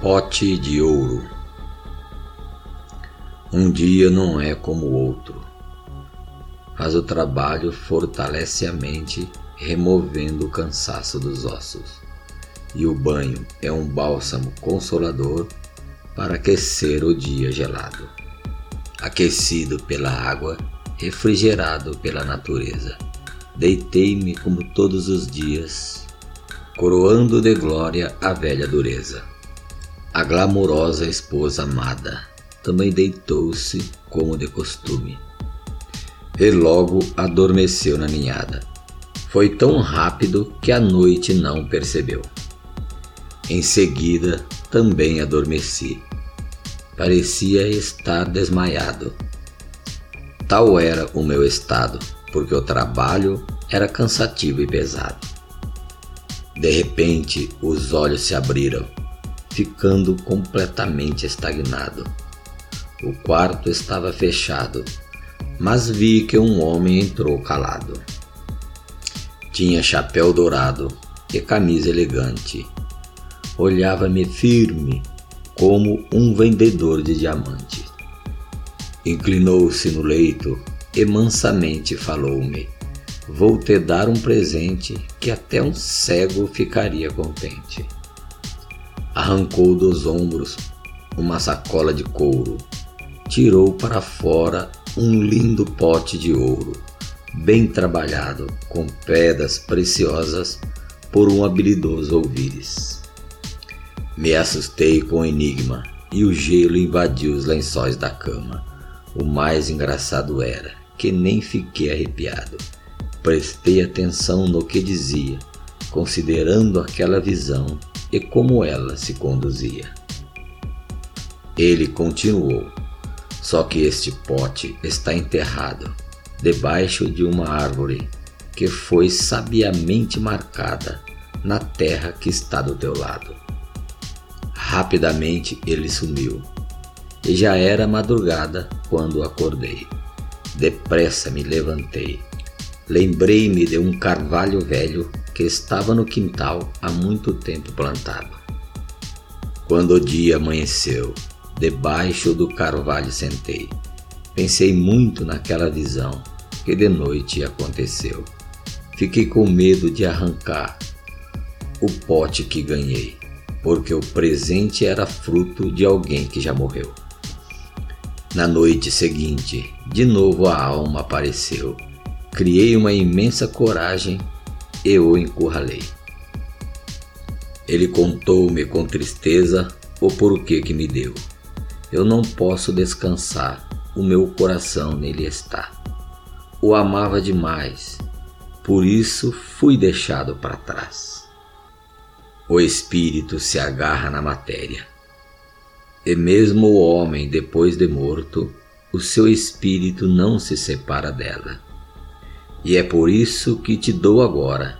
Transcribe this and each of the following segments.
Pote de ouro. Um dia não é como o outro, mas o trabalho fortalece a mente, removendo o cansaço dos ossos. E o banho é um bálsamo consolador para aquecer o dia gelado. Aquecido pela água, refrigerado pela natureza, deitei-me como todos os dias, coroando de glória a velha dureza. A glamourosa esposa amada também deitou-se como de costume. E logo adormeceu na ninhada. Foi tão rápido que a noite não percebeu. Em seguida também adormeci. Parecia estar desmaiado. Tal era o meu estado, porque o trabalho era cansativo e pesado. De repente, os olhos se abriram ficando completamente estagnado. O quarto estava fechado, mas vi que um homem entrou calado. Tinha chapéu dourado e camisa elegante. Olhava-me firme, como um vendedor de diamantes. Inclinou-se no leito e mansamente falou-me: Vou te dar um presente que até um cego ficaria contente arrancou dos ombros uma sacola de couro, tirou para fora um lindo pote de ouro, bem trabalhado com pedras preciosas por um habilidoso ouvires. Me assustei com o enigma e o gelo invadiu os lençóis da cama. O mais engraçado era que nem fiquei arrepiado. Prestei atenção no que dizia, considerando aquela visão e como ela se conduzia. Ele continuou: Só que este pote está enterrado debaixo de uma árvore que foi sabiamente marcada na terra que está do teu lado. Rapidamente ele sumiu, e já era madrugada quando acordei. Depressa me levantei. Lembrei-me de um carvalho velho que estava no quintal há muito tempo plantado. Quando o dia amanheceu, debaixo do carvalho sentei. Pensei muito naquela visão que de noite aconteceu. Fiquei com medo de arrancar o pote que ganhei, porque o presente era fruto de alguém que já morreu. Na noite seguinte, de novo a alma apareceu. Criei uma imensa coragem e o encurralei. Ele contou-me com tristeza o porquê que me deu. Eu não posso descansar, o meu coração nele está. O amava demais, por isso fui deixado para trás. O espírito se agarra na matéria. E mesmo o homem, depois de morto, o seu espírito não se separa dela e é por isso que te dou agora,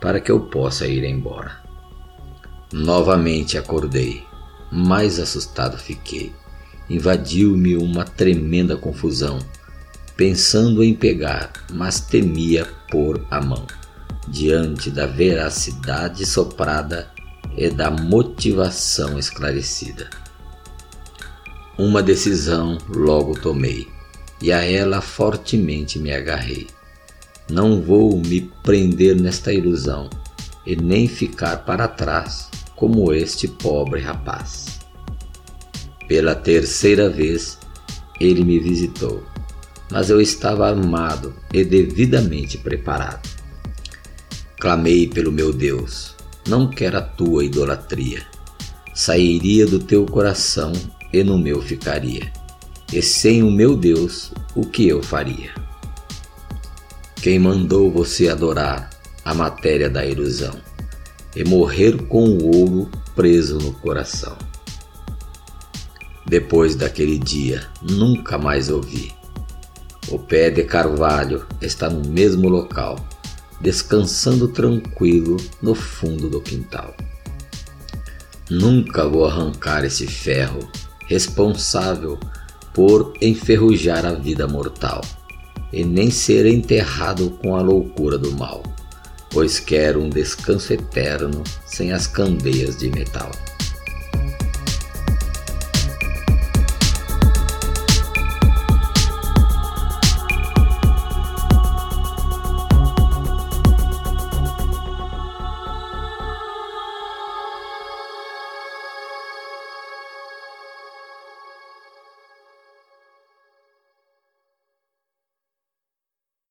para que eu possa ir embora. Novamente acordei, mais assustado fiquei. Invadiu-me uma tremenda confusão, pensando em pegar, mas temia pôr a mão, diante da veracidade soprada e da motivação esclarecida. Uma decisão logo tomei, e a ela fortemente me agarrei não vou me prender nesta ilusão e nem ficar para trás como este pobre rapaz. Pela terceira vez ele me visitou, mas eu estava armado e devidamente preparado. Clamei pelo meu Deus, não quero a tua idolatria. Sairia do teu coração e no meu ficaria. E sem o meu Deus, o que eu faria? Quem mandou você adorar a matéria da ilusão e morrer com o ouro preso no coração? Depois daquele dia, nunca mais ouvi. O pé de carvalho está no mesmo local, descansando tranquilo no fundo do quintal. Nunca vou arrancar esse ferro responsável por enferrujar a vida mortal e nem ser enterrado com a loucura do mal, pois quero um descanso eterno sem as candeias de metal.